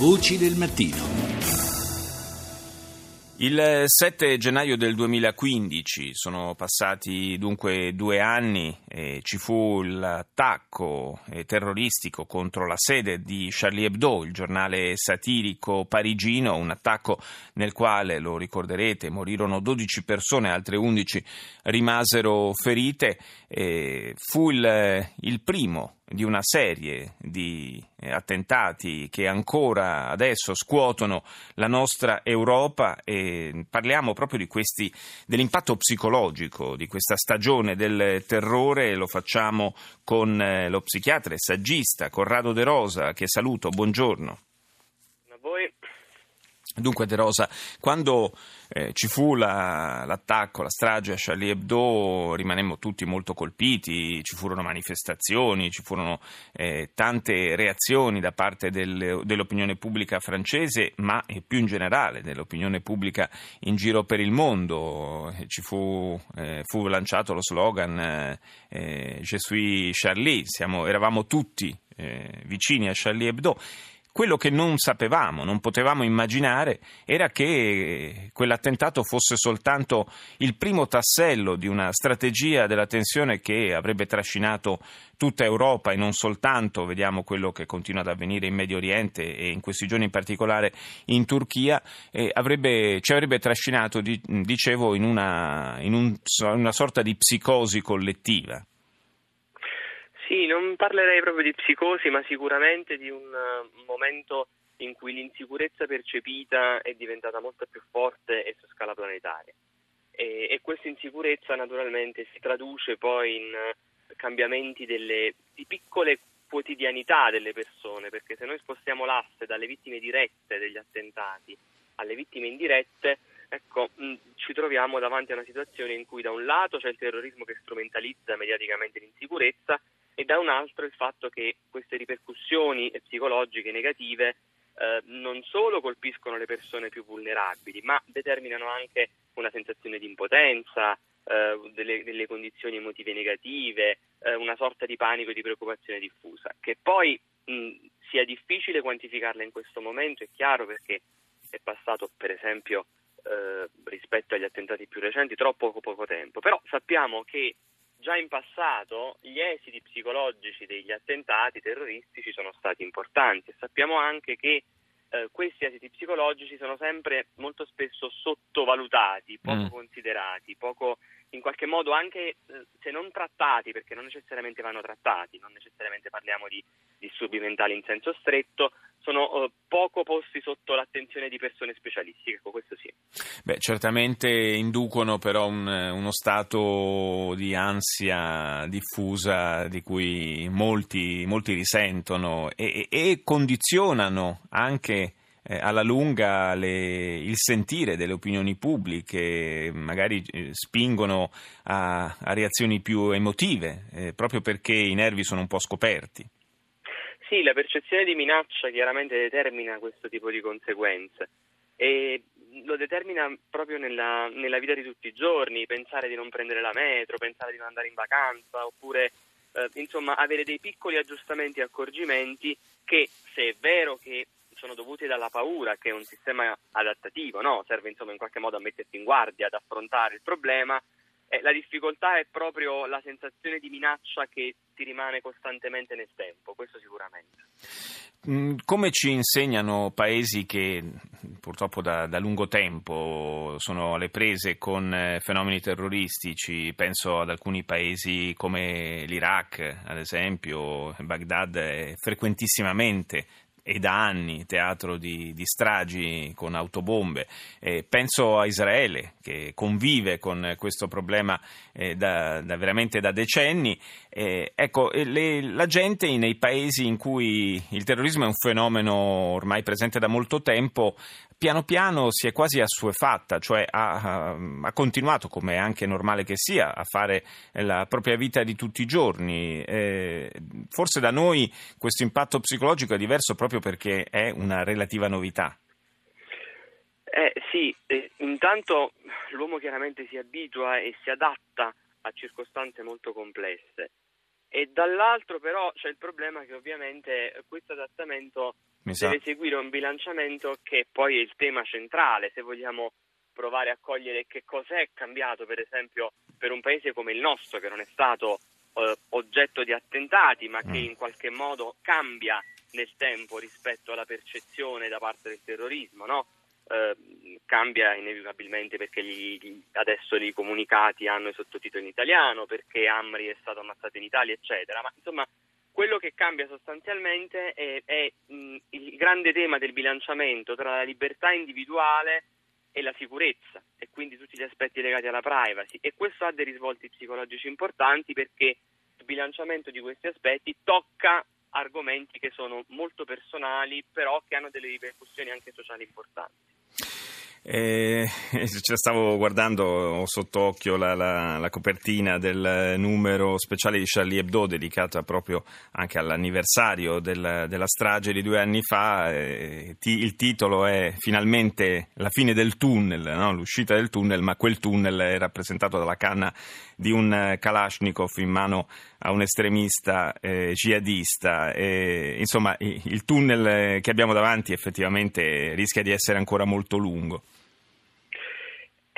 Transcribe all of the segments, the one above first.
Voci del mattino. Il 7 gennaio del 2015 sono passati dunque due anni e ci fu l'attacco eh, terroristico contro la sede di Charlie Hebdo, il giornale satirico parigino, un attacco nel quale, lo ricorderete, morirono 12 persone, altre 11 rimasero ferite. E fu il, il primo di una serie di eh, attentati che ancora adesso scuotono la nostra Europa e parliamo proprio di questi, dell'impatto psicologico di questa stagione del terrore, lo facciamo con eh, lo psichiatra e saggista Corrado De Rosa che saluto, buongiorno. Dunque De Rosa, quando eh, ci fu la, l'attacco, la strage a Charlie Hebdo, rimanemmo tutti molto colpiti, ci furono manifestazioni, ci furono eh, tante reazioni da parte del, dell'opinione pubblica francese, ma più in generale dell'opinione pubblica in giro per il mondo. Eh, ci fu, eh, fu, lanciato lo slogan eh, eh, Je suis Charlie, Siamo, eravamo tutti vicini a Charlie Hebdo quello che non sapevamo, non potevamo immaginare, era che quell'attentato fosse soltanto il primo tassello di una strategia della tensione che avrebbe trascinato tutta Europa e non soltanto, vediamo quello che continua ad avvenire in Medio Oriente e in questi giorni in particolare in Turchia, avrebbe, ci avrebbe trascinato, dicevo, in una, in un, una sorta di psicosi collettiva. Sì, non parlerei proprio di psicosi, ma sicuramente di un uh, momento in cui l'insicurezza percepita è diventata molto più forte e su scala planetaria. E, e questa insicurezza naturalmente si traduce poi in uh, cambiamenti delle, di piccole quotidianità delle persone, perché se noi spostiamo l'asse dalle vittime dirette degli attentati alle vittime indirette, ecco, mh, ci troviamo davanti a una situazione in cui da un lato c'è il terrorismo che strumentalizza mediaticamente l'insicurezza e da un altro il fatto che queste ripercussioni psicologiche negative eh, non solo colpiscono le persone più vulnerabili, ma determinano anche una sensazione di impotenza, eh, delle, delle, condizioni emotive negative, eh, una sorta di panico e di preoccupazione diffusa, che poi mh, sia difficile quantificarla in questo momento, è chiaro perché è passato per esempio eh, rispetto agli attentati più recenti troppo poco tempo, però sappiamo che già in passato gli esiti psicologici degli attentati terroristici sono stati importanti e sappiamo anche che eh, questi esiti psicologici sono sempre molto spesso sottovalutati, poco mm. considerati, poco in qualche modo anche eh, se non trattati, perché non necessariamente vanno trattati, non necessariamente parliamo di disturbi mentali in senso stretto, sono eh, poco posti sotto l'attenzione di persone specialistiche, ecco questo sì. Beh, certamente inducono però un, uno stato di ansia diffusa di cui molti, molti risentono e, e, e condizionano anche eh, alla lunga le, il sentire delle opinioni pubbliche, magari eh, spingono a, a, reazioni più emotive, eh, proprio perché i nervi sono un po' scoperti. Sì, la percezione di minaccia chiaramente determina questo tipo di conseguenze e lo determina proprio nella, nella vita di tutti i giorni, pensare di non prendere la metro, pensare di non andare in vacanza oppure eh, insomma avere dei piccoli aggiustamenti e accorgimenti che se è vero che sono dovuti dalla paura, che è un sistema adattativo, no? serve insomma in qualche modo a metterti in guardia, ad affrontare il problema. Eh, la difficoltà è proprio la sensazione di minaccia che ti rimane costantemente nel tempo, questo sicuramente. Mm, come ci insegnano paesi che purtroppo da, da, lungo tempo sono alle prese con eh, fenomeni terroristici, penso ad alcuni paesi come l'Iraq, ad esempio, Baghdad è frequentissimamente e da anni teatro di, di stragi con autobombe. Eh, penso a Israele che convive con questo problema eh, da, da, veramente da decenni. Eh, ecco, le, la gente nei paesi in cui il terrorismo è un fenomeno ormai presente da molto tempo piano piano si è quasi assuefatta, cioè ha, ha, continuato, come è anche normale che sia, a fare la propria vita di tutti i giorni. Forse da noi questo impatto psicologico è diverso proprio perché è una relativa novità. Eh, sì, eh, intanto l'uomo chiaramente si abitua e si adatta a circostanze molto complesse e dall'altro però c'è il problema che ovviamente questo adattamento deve seguire un bilanciamento che poi è il tema centrale, se vogliamo provare a cogliere che cosa è cambiato per esempio per un paese come il nostro che non è stato eh, oggetto di attentati ma che mm. in qualche modo cambia nel tempo rispetto alla percezione da parte del terrorismo, no? eh, cambia inevitabilmente perché gli, adesso i comunicati hanno i sottotitoli in italiano, perché Amri è stato ammazzato in Italia, eccetera. Ma insomma, quello che cambia sostanzialmente è, è mh, il grande tema del bilanciamento tra la libertà individuale e la sicurezza e quindi tutti gli aspetti legati alla privacy e questo ha dei risvolti psicologici importanti perché il bilanciamento di questi aspetti tocca argomenti che sono molto personali però che hanno delle ripercussioni anche sociali importanti. Eh, stavo guardando sotto occhio la, la, la, copertina del numero speciale di Charlie Hebdo dedicato proprio anche all'anniversario del, della strage di due anni fa. Eh, ti, il titolo è Finalmente la fine del tunnel, no? l'uscita del tunnel, ma quel tunnel è rappresentato dalla canna di un Kalashnikov in mano a un estremista eh, jihadista. E, insomma, il tunnel che abbiamo davanti effettivamente rischia di essere ancora molto lungo.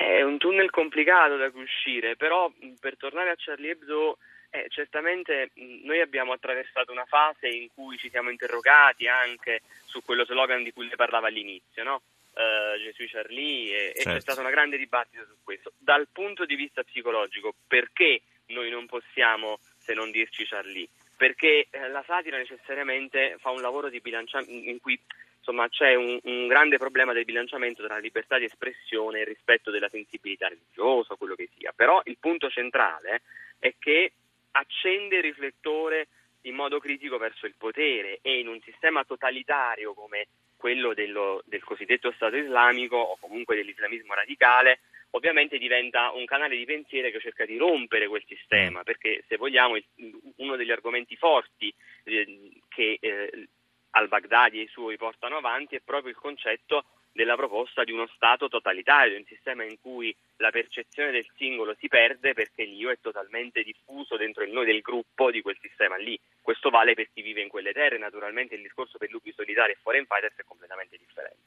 È un tunnel complicato da cui uscire, però per tornare a Charlie Hebdo, eh, certamente noi abbiamo attraversato una fase in cui ci siamo interrogati anche su quello slogan di cui le parlava all'inizio, no? Uh, Gesù Charlie e, certo. e c'è certo. stato una grande dibattito su questo. Dal punto di vista psicologico, perché noi non possiamo se non dirci Charlie? Perché eh, la satira necessariamente fa un lavoro di bilanciamento in cui insomma, c'è un, un, grande problema del bilanciamento tra la libertà di espressione e il rispetto della sensibilità religiosa, quello che sia. Però il punto centrale è che accende il riflettore in modo critico verso il potere e in un sistema totalitario come quello dello, del cosiddetto Stato islamico o comunque dell'islamismo radicale, ovviamente diventa un canale di pensiero che cerca di rompere quel sistema, perché se vogliamo uno degli argomenti forti eh, che eh, al-Baghdadi e i suoi portano avanti è proprio il concetto della proposta di uno Stato totalitario, un sistema in cui la percezione del singolo si perde perché l'io è totalmente diffuso dentro il noi del gruppo di quel sistema lì. Questo vale per chi vive in quelle terre, naturalmente il discorso per lupi solitari e foreign fighters è completamente differente.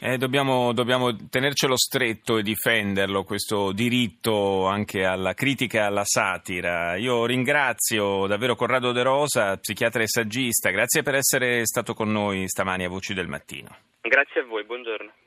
Eh, dobbiamo, dobbiamo, tenercelo stretto e difenderlo, questo diritto anche alla critica e alla satira. Io ringrazio davvero Corrado De Rosa, psichiatra e saggista, grazie per essere stato con noi stamani a Voci del Mattino. Grazie a voi, buongiorno.